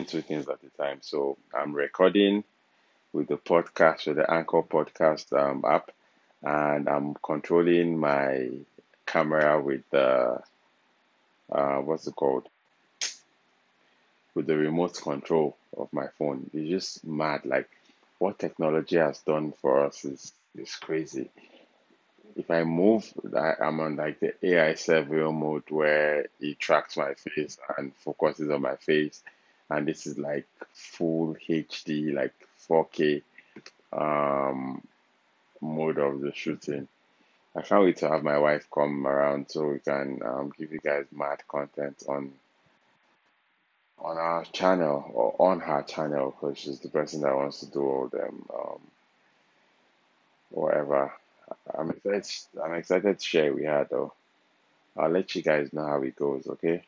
two things at a time. So I'm recording with the podcast, with the Anchor podcast um, app, and I'm controlling my camera with the uh, what's it called? With the remote control of my phone. It's just mad. Like what technology has done for us is is crazy. If I move, I'm on like the AI surveil mode where it tracks my face and focuses on my face, and this is like full HD, like 4K um mode of the shooting. I can't wait to have my wife come around so we can um, give you guys mad content on on our channel or on her channel because she's the person that wants to do all them um, whatever. I'm excited. I'm excited to share with her though. I'll let you guys know how it goes. Okay.